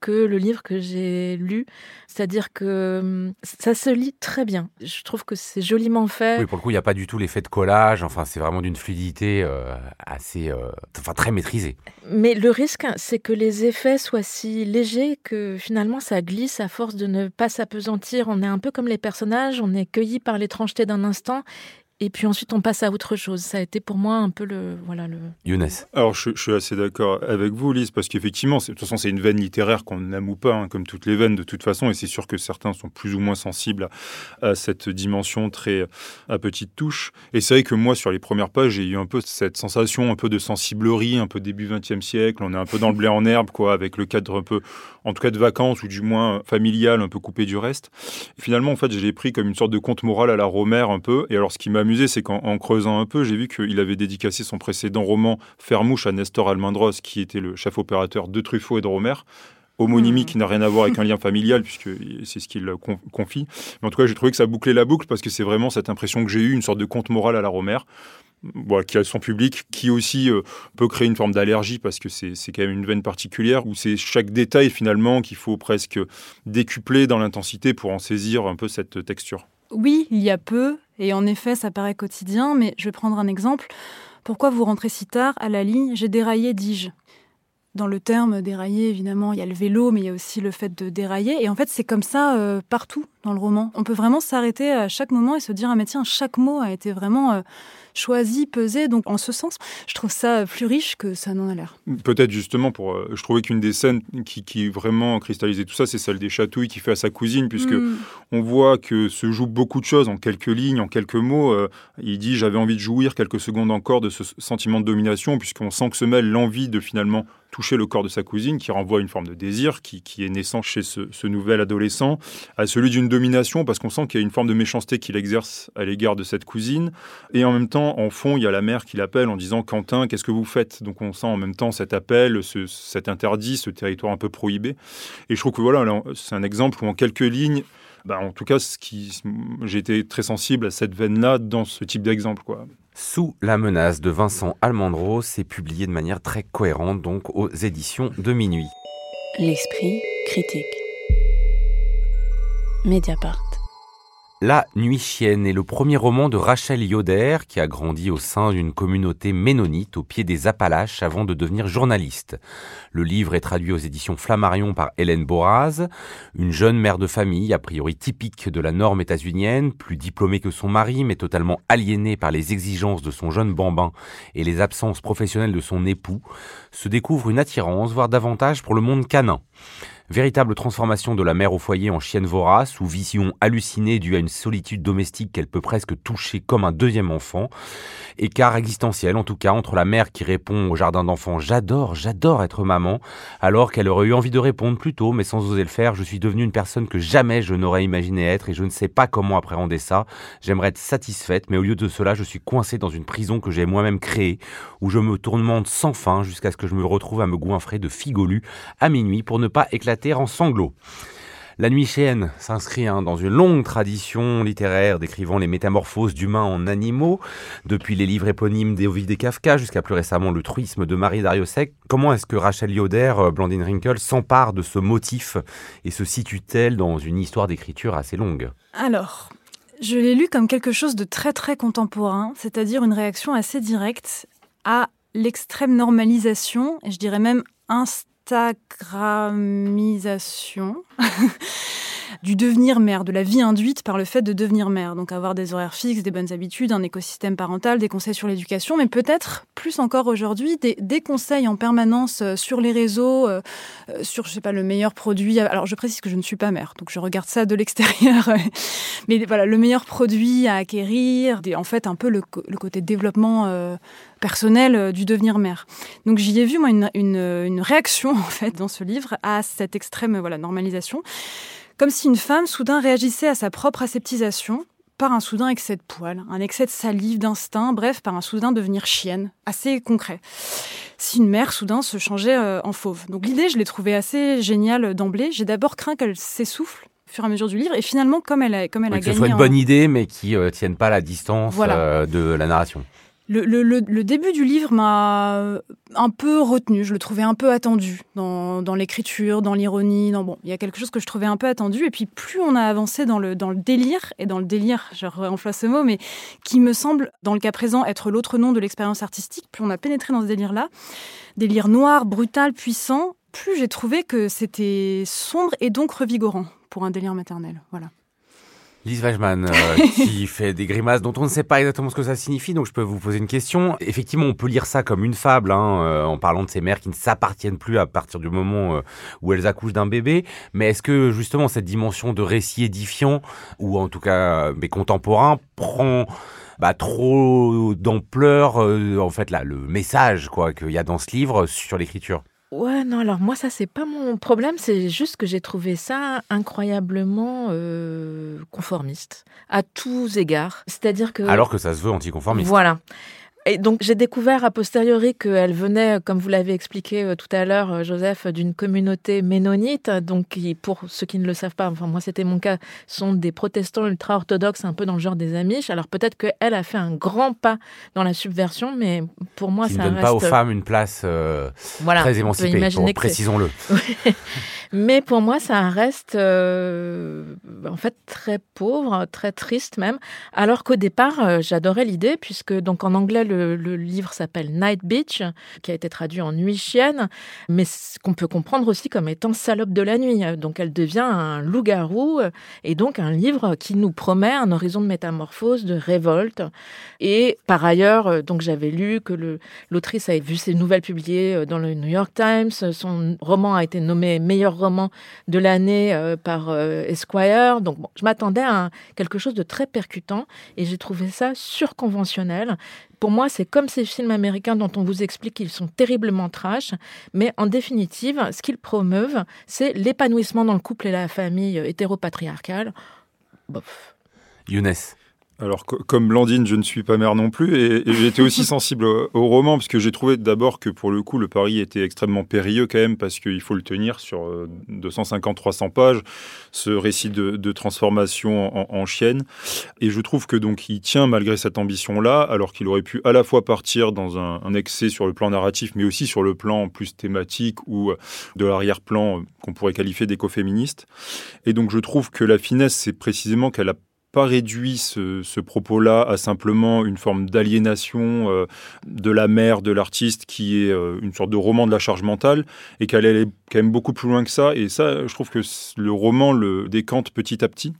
Speaker 3: que le livre que j'ai lu. C'est-à-dire que hum, ça se lit très bien. Je trouve que c'est joliment fait.
Speaker 2: Oui, pour le coup, il n'y a pas du tout l'effet de collage. Enfin, c'est vraiment d'une fluidité euh, assez. Euh, enfin, très maîtrisée.
Speaker 3: Mais le risque, c'est que les effets soient si légers que finalement ça glisse à force de ne pas s'apesantir. On est un peu comme les personnages, on est cueilli par l'étrangeté d'un instant et puis ensuite on passe à autre chose. Ça a été pour moi un peu le voilà le.
Speaker 2: Younes.
Speaker 4: Alors je, suis assez d'accord avec vous, Lise, parce qu'effectivement, de toute façon, c'est une veine littéraire qu'on n'aime ou pas, hein, comme toutes les veines de toute façon, et c'est sûr que certains sont plus ou moins sensibles à, cette dimension très à petite touche. Et c'est vrai que moi, sur les premières pages, j'ai eu un peu cette sensation un peu de sensiblerie, un peu début 20e siècle. On est un peu dans le blé en herbe, quoi, avec le cadre un peu, en tout cas de vacances ou du moins familial, un peu coupé du reste. finalement, en fait, je l'ai pris comme une sorte de conte moral à la Romère un peu. Et alors, ce qui m'amuse c'est qu'en creusant un peu, j'ai vu qu'il avait dédicacé son précédent roman Fermouche à Nestor Almendros, qui était le chef opérateur de Truffaut et de Romer homonymie hmm. qui n'a rien à voir avec un lien familial, puisque c'est ce qu'il confie. Mais en tout cas, j'ai trouvé que ça bouclait la boucle, parce que c'est vraiment cette impression que j'ai eue, une sorte de conte moral à la Romère, qui a son public, qui aussi euh, peut créer une forme d'allergie, parce que c'est quand même une veine particulière, où c'est chaque détail finalement qu'il faut presque décupler dans l'intensité pour en saisir un peu cette texture.
Speaker 5: Oui, il y a peu, et en effet, ça paraît quotidien, mais je vais prendre un exemple. Pourquoi vous rentrez si tard à la ligne J'ai déraillé, dis-je. Dans le terme dérailler, évidemment, il y a le vélo, mais il y a aussi le fait de dérailler. Et en fait, c'est comme ça euh, partout dans le roman. On peut vraiment s'arrêter à chaque moment et se dire, ah mais tiens, chaque mot a été vraiment... Euh, choisi, pesé. Donc en ce sens, je trouve ça plus riche que ça n'en a l'air.
Speaker 4: Peut-être justement pour, euh, je trouvais qu'une des scènes qui, qui, vraiment cristallisait tout ça, c'est celle des chatouilles qu'il fait à sa cousine, puisque mm. on voit que se joue beaucoup de choses en quelques lignes, en quelques mots. Euh, il dit j'avais envie de jouir quelques secondes encore de ce sentiment de domination, puisqu'on sent que se mêle l'envie de finalement toucher le corps de sa cousine, qui renvoie une forme de désir qui, qui est naissant chez ce, ce, nouvel adolescent, à celui d'une domination, parce qu'on sent qu'il y a une forme de méchanceté qu'il exerce à l'égard de cette cousine, et en même temps en fond, il y a la mère qui l'appelle en disant Quentin, qu'est-ce que vous faites? Donc on sent en même temps cet appel, cet interdit, ce territoire un peu prohibé. Et je trouve que voilà, c'est un exemple où en quelques lignes, bah, en tout cas, ce qui, j'ai été très sensible à cette veine-là dans ce type d'exemple. Quoi.
Speaker 2: Sous la menace de Vincent Almandro, c'est publié de manière très cohérente donc aux éditions de Minuit.
Speaker 1: L'esprit critique.
Speaker 2: La Nuit chienne est le premier roman de Rachel Yoder qui a grandi au sein d'une communauté ménonite au pied des Appalaches avant de devenir journaliste. Le livre est traduit aux éditions Flammarion par Hélène Boraz, une jeune mère de famille a priori typique de la norme états-unienne, plus diplômée que son mari mais totalement aliénée par les exigences de son jeune bambin et les absences professionnelles de son époux, se découvre une attirance, voire davantage pour le monde canin. Véritable transformation de la mère au foyer en chienne vorace ou vision hallucinée due à une solitude domestique qu'elle peut presque toucher comme un deuxième enfant. Écart existentiel en tout cas entre la mère qui répond au jardin d'enfants J'adore, j'adore être maman, alors qu'elle aurait eu envie de répondre plus tôt mais sans oser le faire. Je suis devenue une personne que jamais je n'aurais imaginé être et je ne sais pas comment appréhender ça. J'aimerais être satisfaite mais au lieu de cela je suis coincée dans une prison que j'ai moi-même créée où je me tourmente sans fin jusqu'à ce que je me retrouve à me goinfrer de figolus à minuit pour ne pas éclater en sanglots. La Nuit chienne s'inscrit hein, dans une longue tradition littéraire décrivant les métamorphoses d'humains en animaux, depuis les livres éponymes d'Ovid et Kafka jusqu'à plus récemment le truisme de Marie Dariussec. Comment est-ce que Rachel Yoder, euh, Blandine Wrinkle, s'empare de ce motif et se situe-t-elle dans une histoire d'écriture assez longue?
Speaker 5: Alors, je l'ai lu comme quelque chose de très très contemporain, c'est-à-dire une réaction assez directe à l'extrême normalisation, et je dirais même inst Instagramisation du devenir mère, de la vie induite par le fait de devenir mère. Donc avoir des horaires fixes, des bonnes habitudes, un écosystème parental, des conseils sur l'éducation, mais peut-être plus encore aujourd'hui des, conseils en permanence euh, sur les réseaux, euh, euh, sur je sais pas le meilleur produit. Alors je précise que je ne suis pas mère, donc je regarde ça de l'extérieur. mais voilà le meilleur produit à acquérir, en fait un peu le, côté développement personnel du devenir mère. Donc j'y ai vu moi une, une, réaction en fait dans ce livre à cette extrême voilà normalisation, comme si une femme soudain réagissait à sa propre aseptisation par un soudain excès de poils, un excès de salive, d'instinct, bref, par un soudain devenir chienne, assez concret. Si une mère soudain se changeait euh, en fauve. Donc l'idée, je l'ai trouvée assez géniale d'emblée. J'ai d'abord craint qu'elle s'essouffle fur et à mesure du livre. Et finalement, comme elle a, comme elle
Speaker 2: Oui,
Speaker 5: a
Speaker 2: que
Speaker 5: gagné.
Speaker 2: ce soit une
Speaker 5: un-
Speaker 2: bonne idée, mais qui ne tienne pas la distance
Speaker 5: Voilà.
Speaker 2: euh, de la narration.
Speaker 5: Le, début du livre m'a un peu retenu, je le trouvais un peu attendu dans, l'écriture, dans l'ironie, dans bon, il y a quelque chose que je trouvais un peu attendu. Et puis plus on a avancé dans le, dans le délire, et dans le délire, je réemploie ce mot, mais qui me semble, dans le cas présent, être l'autre nom de l'expérience artistique, plus on a pénétré dans ce délire-là, délire noir, brutal, puissant, plus j'ai trouvé que c'était sombre et donc revigorant pour un délire maternel. Voilà.
Speaker 2: Lise Wajman, euh, qui fait des grimaces dont on ne sait pas exactement ce que ça signifie, donc je peux vous poser une question. Effectivement, on peut lire ça comme une fable, hein, euh, en parlant de ces mères qui ne s'appartiennent plus à partir du moment euh, où elles accouchent d'un bébé. Mais est-ce que justement cette dimension de récit édifiant, ou en tout cas euh, mais contemporain, prend bah, trop d'ampleur, euh, en fait, là, le message quoi qu'il y a dans ce livre sur l'écriture?
Speaker 3: Ouais, non, alors moi, ça, c'est pas mon problème. C'est juste que j'ai trouvé ça incroyablement euh, conformiste, à tous égards. C'est-à-dire que.
Speaker 2: Alors que ça se veut anticonformiste.
Speaker 3: Voilà. Et donc, j'ai découvert a posteriori qu'elle venait, comme vous l'avez expliqué euh, tout à l'heure, euh, Joseph, d'une communauté ménonite. Donc, qui, pour ceux qui ne le savent pas, enfin, moi, c'était mon cas, sont des protestants ultra-orthodoxes, un peu dans le genre des Amish. Alors, peut-être qu'elle a fait un grand pas dans la subversion, mais pour moi,
Speaker 2: qui
Speaker 3: ça
Speaker 2: ne donne
Speaker 3: reste.
Speaker 2: pas aux femmes une place euh,
Speaker 3: voilà,
Speaker 2: très émancipée,
Speaker 3: c'est-
Speaker 2: précisons-le.
Speaker 3: Mais pour moi, ça reste euh, en fait très pauvre, très triste même. Alors qu'au départ, euh, j'adorais l'idée puisque donc en anglais le, livre s'appelle Night Beach, qui a été traduit en Nuit chienne, mais qu'on peut comprendre aussi comme étant salope de la nuit. Donc elle devient un loup-garou euh, et donc un livre qui nous promet un horizon de métamorphose, de révolte. Et par ailleurs, donc j'avais lu que L'autrice avait vu ses nouvelles publiées dans le New York Times. Son roman a été nommé meilleur roman de l'année euh, par euh, Esquire. Donc, bon, je m'attendais à quelque chose de très percutant et j'ai trouvé ça surconventionnel. Pour moi, c'est comme ces films américains dont on vous explique qu'ils sont terriblement trash, mais en définitive, ce qu'ils promeuvent, c'est l'épanouissement dans le couple et la famille euh, hétéropatriarcale. Bof.
Speaker 2: Younes.
Speaker 4: Alors, co- comme Blandine, je ne suis pas mère non plus, et, été aussi sensible au, au roman, parce que j'ai trouvé d'abord que pour le coup, le pari était extrêmement périlleux quand même, parce qu'il faut le tenir sur euh, 250-300 pages, ce récit de, de transformation en, en chienne. Et je trouve que donc il tient malgré cette ambition-là, alors qu'il aurait pu à la fois partir dans un, un excès sur le plan narratif, mais aussi sur le plan plus thématique ou euh, de l'arrière-plan euh, qu'on pourrait qualifier d'écoféministe. Et donc je trouve que la finesse, c'est précisément qu'elle a pas réduit ce, ce propos-là à simplement une forme d'aliénation euh, de la mère, de l'artiste, qui est euh, une sorte de roman de la charge mentale, et qu'elle allait quand même beaucoup plus loin que ça. Et ça, je trouve que le roman le décante petit à petit.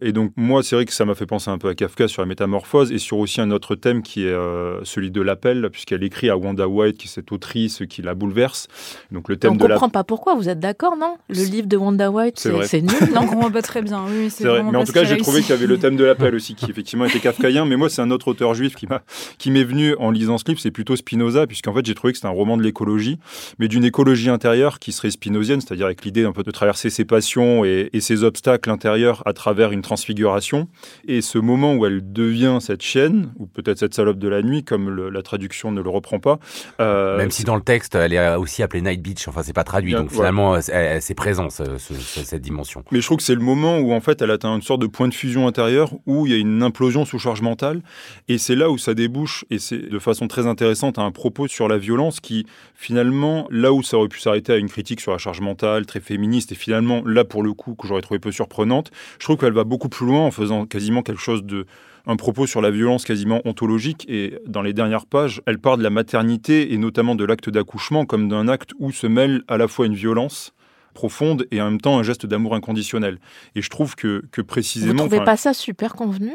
Speaker 4: Et donc moi, c'est vrai que ça m'a fait penser un peu à Kafka sur la métamorphose, et sur aussi un autre thème qui est euh, celui de l'appel, puisqu'elle écrit à Wanda White, qui est cette autrice qui la bouleverse. Donc le
Speaker 3: On
Speaker 4: thème
Speaker 3: ne
Speaker 4: de la
Speaker 3: comprend pas pourquoi, vous êtes d'accord, non? Le livre de Wanda White,
Speaker 4: C'est
Speaker 3: nul, non?
Speaker 5: Donc on voit pas très bien. Oui,
Speaker 4: C'est vrai, mais en tout cas, j'ai trouvé qu'il y avait le thème de l'appel aussi, qui effectivement était kafkaïen. Mais moi, c'est un autre auteur juif qui m'a, qui m'est venu en lisant ce livre, c'est plutôt Spinoza, puisqu'en fait, j'ai trouvé que c'était un roman de l'écologie, mais d'une écologie intérieure qui serait spinozienne, c'est-à-dire avec l'idée un peu de traverser ses passions et, et ses obstacles intérieurs à travers une transfiguration. Et ce moment où elle devient cette chienne, ou peut-être cette salope de la nuit, comme le- la traduction ne le reprend pas. euh,
Speaker 2: Même si dans le texte, elle est aussi appelée Night Beach, enfin c'est pas traduit,
Speaker 4: Bien,
Speaker 2: donc finalement euh, c'est présent ce- ce- ce- cette dimension.
Speaker 4: Mais je trouve que c'est le moment où en fait elle atteint une sorte de point de fusion intérieure où il y a une implosion sous charge mentale et c'est là où ça débouche et c'est de façon très intéressante à un propos sur la violence qui finalement là où ça aurait pu s'arrêter à une critique sur la charge mentale très féministe et finalement là pour le coup que j'aurais trouvé peu surprenante, je trouve qu'elle va beaucoup plus loin en faisant quasiment quelque chose de un propos sur la violence quasiment ontologique et dans les dernières pages, elle part de la maternité et notamment de l'acte d'accouchement comme d'un acte où se mêle à la fois une violence profonde et en même temps un geste d'amour inconditionnel. Et je trouve que, que
Speaker 3: Vous
Speaker 4: précisément...
Speaker 3: trouvez pas ça super convenu?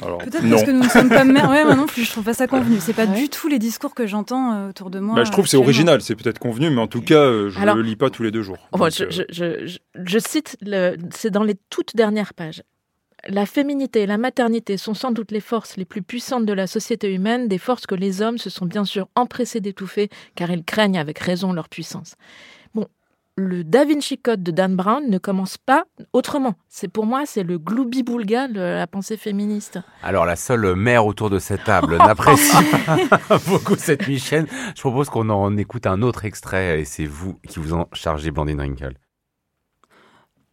Speaker 5: Peut-être
Speaker 4: non.
Speaker 5: parce que nous ne sommes pas mères. Ouais, moi non plus, je trouve pas ça convenu. C'est pas
Speaker 3: Ouais.
Speaker 5: du tout les discours que j'entends euh, autour de moi.
Speaker 4: Bah, je trouve que c'est original, c'est peut-être convenu, mais en tout cas, euh, je ne le lis pas tous les deux jours.
Speaker 3: Bon,
Speaker 4: Donc,
Speaker 3: je,
Speaker 4: euh,
Speaker 3: je- je- je- je cite, le- c'est dans les toutes dernières pages. La féminité et la maternité sont sans doute les forces les plus puissantes de la société humaine, des forces que les hommes se sont bien sûr empressés d'étouffer, car ils craignent avec raison leur puissance. Le Da Vinci Code de Dan Brown ne commence pas autrement. C'est pour moi, c'est le gloubi-boulga de la pensée féministe.
Speaker 2: Alors la seule mère autour de cette table n'apprécie pas beaucoup cette Michel. Je propose qu'on en écoute un autre extrait et c'est vous qui vous en chargez, Blandine Rinkel.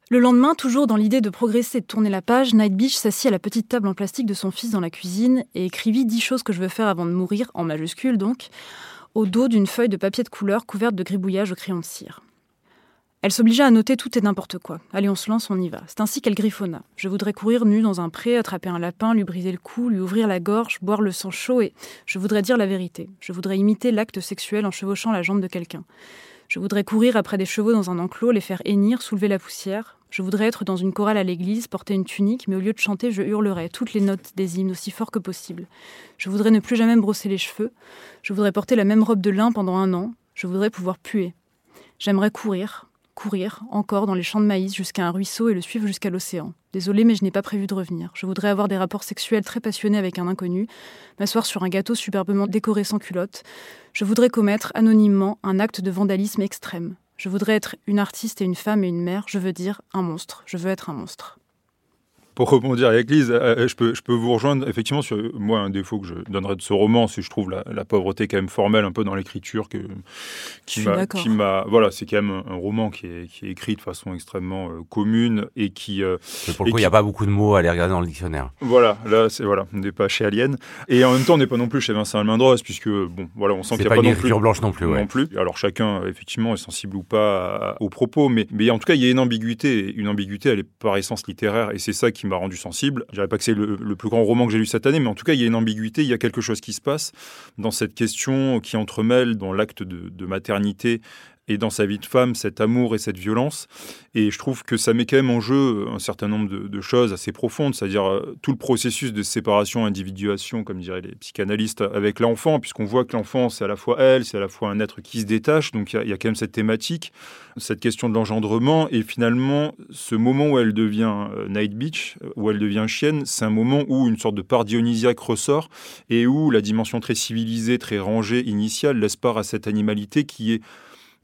Speaker 5: Le lendemain, toujours dans l'idée de progresser et de tourner la page, Night Beach s'assit à la petite table en plastique de son fils dans la cuisine et écrivit dix choses que je veux faire avant de mourir, en majuscule donc, au dos d'une feuille de papier de couleur couverte de gribouillage au crayon de cire. Elle s'obligea à noter tout et n'importe quoi. Allez, on se lance, on y va. C'est ainsi qu'elle griffonna. Je voudrais courir nu dans un pré, attraper un lapin, lui briser le cou, lui ouvrir la gorge, boire le sang chaud et je voudrais dire la vérité. Je voudrais imiter l'acte sexuel en chevauchant la jambe de quelqu'un. Je voudrais courir après des chevaux dans un enclos, les faire hennir, soulever la poussière. Je voudrais être dans une chorale à l'église, porter une tunique, mais au lieu de chanter, je hurlerais toutes les notes des hymnes aussi fort que possible. Je voudrais ne plus jamais me brosser les cheveux. Je voudrais porter la même robe de lin pendant un an. Je voudrais pouvoir puer. J'aimerais courir, courir encore dans les champs de maïs jusqu'à un ruisseau et le suivre jusqu'à l'océan. Désolé, mais je n'ai pas prévu de revenir. Je voudrais avoir des rapports sexuels très passionnés avec un inconnu, m'asseoir sur un gâteau superbement décoré sans culotte. Je voudrais commettre anonymement un acte de vandalisme extrême. Je voudrais être une artiste et une femme et une mère. Je veux dire un monstre. Je veux être un monstre
Speaker 4: pour rebondir avec Lise, euh, euh, je peux, je peux vous rejoindre effectivement sur moi un défaut que je donnerais de ce roman, c'est je trouve la, la, pauvreté quand même formelle un peu dans l'écriture que qui m'a voilà c'est quand même un, roman qui est, qui est, écrit de façon extrêmement euh, commune et qui
Speaker 2: pour le coup il n'y a pas beaucoup de mots à aller regarder dans le dictionnaire.
Speaker 4: Voilà là c'est voilà on n'est pas chez Alien. Et en même temps on n'est pas non plus chez Vincent Almendros puisque bon voilà on sent qu'il n'y a pas,
Speaker 2: une
Speaker 4: non
Speaker 2: écriture blanche non plus
Speaker 4: non plus. Alors chacun effectivement est sensible ou pas aux propos mais mais en tout cas il y a une ambiguïté une ambiguïté elle est par essence littéraire et c'est ça qui m'a rendu sensible. Je dirais pas que c'est le, plus grand roman que j'ai lu cette année, mais en tout cas, il y a une ambiguïté, il y a quelque chose qui se passe dans cette question qui entremêle dans l'acte de, maternité et dans sa vie de femme cet amour et cette violence. Et je trouve que ça met quand même en jeu un certain nombre de, choses assez profondes, c'est-à-dire euh, tout le processus de séparation, individuation, comme diraient les psychanalystes, avec l'enfant, puisqu'on voit que l'enfant, c'est à la fois elle, c'est à la fois un être qui se détache, donc il y, a quand même cette thématique, cette question de l'engendrement, et finalement, ce moment où elle devient euh, Night Beach, où elle devient chienne, c'est un moment où une sorte de part dionysiaque ressort, et où la dimension très civilisée, très rangée, initiale, laisse part à cette animalité qui est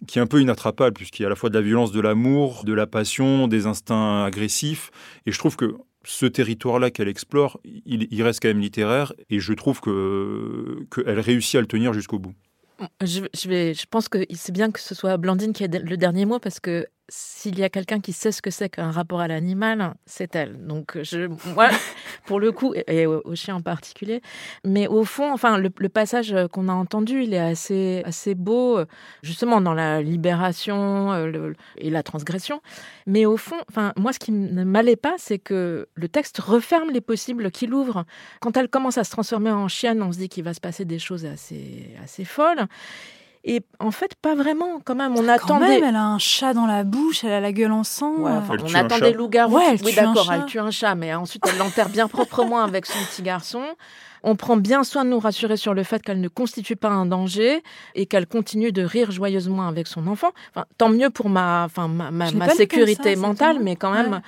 Speaker 4: qui est un peu inattrapable, puisqu'il y a à la fois de la violence, de l'amour, de la passion, des instincts agressifs. Et je trouve que ce territoire-là qu'elle explore, il, reste quand même littéraire, et je trouve qu'elle réussit à le tenir jusqu'au bout.
Speaker 3: Je, je pense que c'est bien que ce soit Blandine qui ait le dernier mot parce que s'il y a quelqu'un qui sait ce que c'est qu'un rapport à l'animal, c'est elle. Donc, je, moi, pour le coup, et au, chien en particulier. Mais au fond, enfin, le, passage qu'on a entendu, il est assez, assez beau, justement, dans la libération euh, et la transgression. Mais au fond, enfin, moi, ce qui ne m'allait pas, c'est que le texte referme les possibles qu'il ouvre. Quand elle commence à se transformer en chienne, on se dit qu'il va se passer des choses assez, assez folles. Et en fait, pas vraiment. Quand même, on
Speaker 5: attendait.
Speaker 3: Quand
Speaker 5: même, elle a un chat dans la bouche, elle a la gueule en sang.
Speaker 3: on attendait loup-garou. oui, d'accord, elle tue un chat, mais ensuite elle l'enterre bien proprement avec son petit garçon. On prend bien soin de nous rassurer sur le fait qu'elle ne constitue pas un danger et qu'elle continue de rire joyeusement avec son enfant. Enfin, tant mieux pour ma, enfin, ma, ma, sécurité mentale, mais quand même,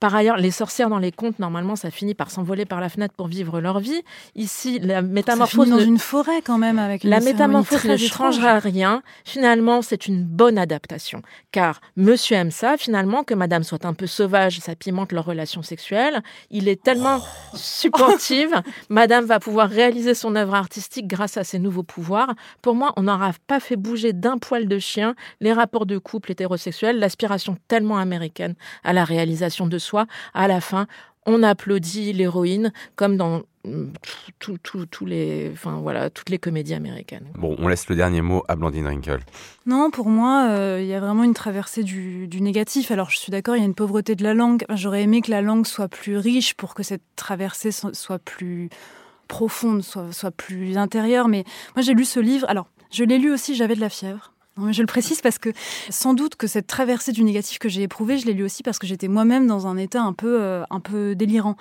Speaker 3: par ailleurs, les sorcières dans les contes, normalement, ça finit par s'envoler par la fenêtre pour vivre leur vie. Ici, la métamorphose.
Speaker 5: Ça dans une forêt quand même avec
Speaker 3: La métamorphose ne changera rien. Finalement, c'est une bonne adaptation. Car monsieur aime ça, finalement, que madame soit un peu sauvage, ça pimente leur relation sexuelle. Il est tellement oh. supportive. madame va pouvoir réaliser son œuvre artistique grâce à ses nouveaux pouvoirs. Pour moi, on n'aura pas fait bouger d'un poil de chien les rapports de couple hétérosexuels, l'aspiration tellement américaine à la réalisation de soit à la fin, on applaudit l'héroïne comme dans mm, tous les, enfin voilà, toutes les comédies américaines.
Speaker 2: Bon, on laisse le dernier mot à Blandine Rinkel.
Speaker 5: Non, pour moi, euh, il y a vraiment une traversée du, négatif. Alors, je suis d'accord, il y a une pauvreté de la langue. J'aurais aimé que la langue soit plus riche pour que cette traversée soit plus profonde, soit, soit plus intérieure. Mais moi, j'ai lu ce livre. Alors, je l'ai lu aussi, j'avais de la fièvre je le précise parce que sans doute que cette traversée du négatif que j'ai éprouvé, je l'ai lu aussi parce que j'étais moi-même dans un état un peu, euh, un peu délirant.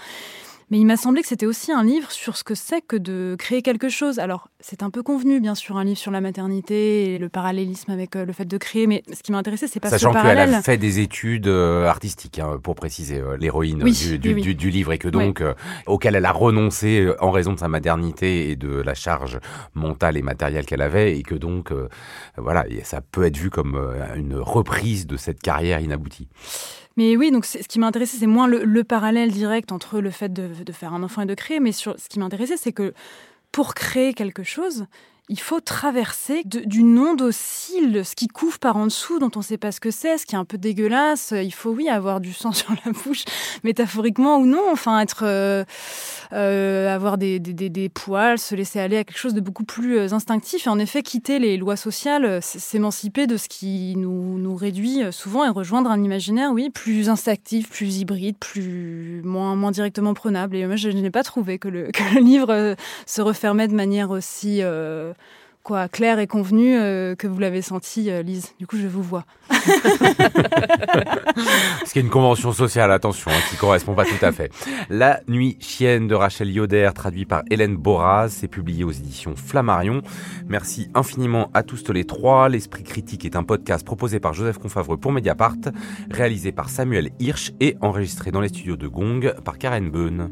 Speaker 5: Mais il m'a semblé que c'était aussi un livre sur ce que c'est que de créer quelque chose. Alors, c'est un peu convenu, bien sûr, un livre sur la maternité et le parallélisme avec euh, le fait de créer, mais ce qui m'a intéressé, c'est pas
Speaker 2: Sachant
Speaker 5: ce parallèle.
Speaker 2: qu'elle a fait des études euh, artistiques, hein, pour préciser, euh, l'héroïne du, livre, et que donc, auquel elle a renoncé en raison de sa maternité et de la charge mentale et matérielle qu'elle avait, et que donc, voilà, ça peut être vu comme une reprise de cette carrière inaboutie.
Speaker 5: Mais oui, donc ce qui m'intéressait, c'est moins le, parallèle direct entre le fait de, faire un enfant et de créer, mais ce qui m'intéressait, c'est que pour créer quelque chose, il faut traverser d'une onde docile, ce qui couvre par en dessous, dont on ne sait pas ce que c'est, ce qui est un peu dégueulasse. Il faut, oui, avoir du sang sur la bouche, métaphoriquement ou non. Enfin, être, euh, euh, avoir des, des, des, poils, se laisser aller à quelque chose de beaucoup plus euh, instinctif. Et en effet, quitter les lois sociales, s'émanciper de ce qui nous, nous réduit souvent et rejoindre un imaginaire, oui, plus instinctif, plus hybride, plus moins, moins directement prenable. Et moi, je, n'ai pas trouvé que le, que le livre se refermait de manière aussi quoi, clair et convenu euh, que vous l'avez senti, euh, Lise. Du coup, je vous vois.
Speaker 2: Ce qui est une convention sociale, attention, hein, qui correspond pas tout à fait. La Nuit chienne de Rachel Yoder, traduit par Hélène Boraz, c'est publié aux éditions Flammarion. Merci infiniment à tous les trois. L'Esprit critique est un podcast proposé par Joseph Confavreux pour Mediapart, réalisé par Samuel Hirsch et enregistré dans les studios de Gong par Karen Beun.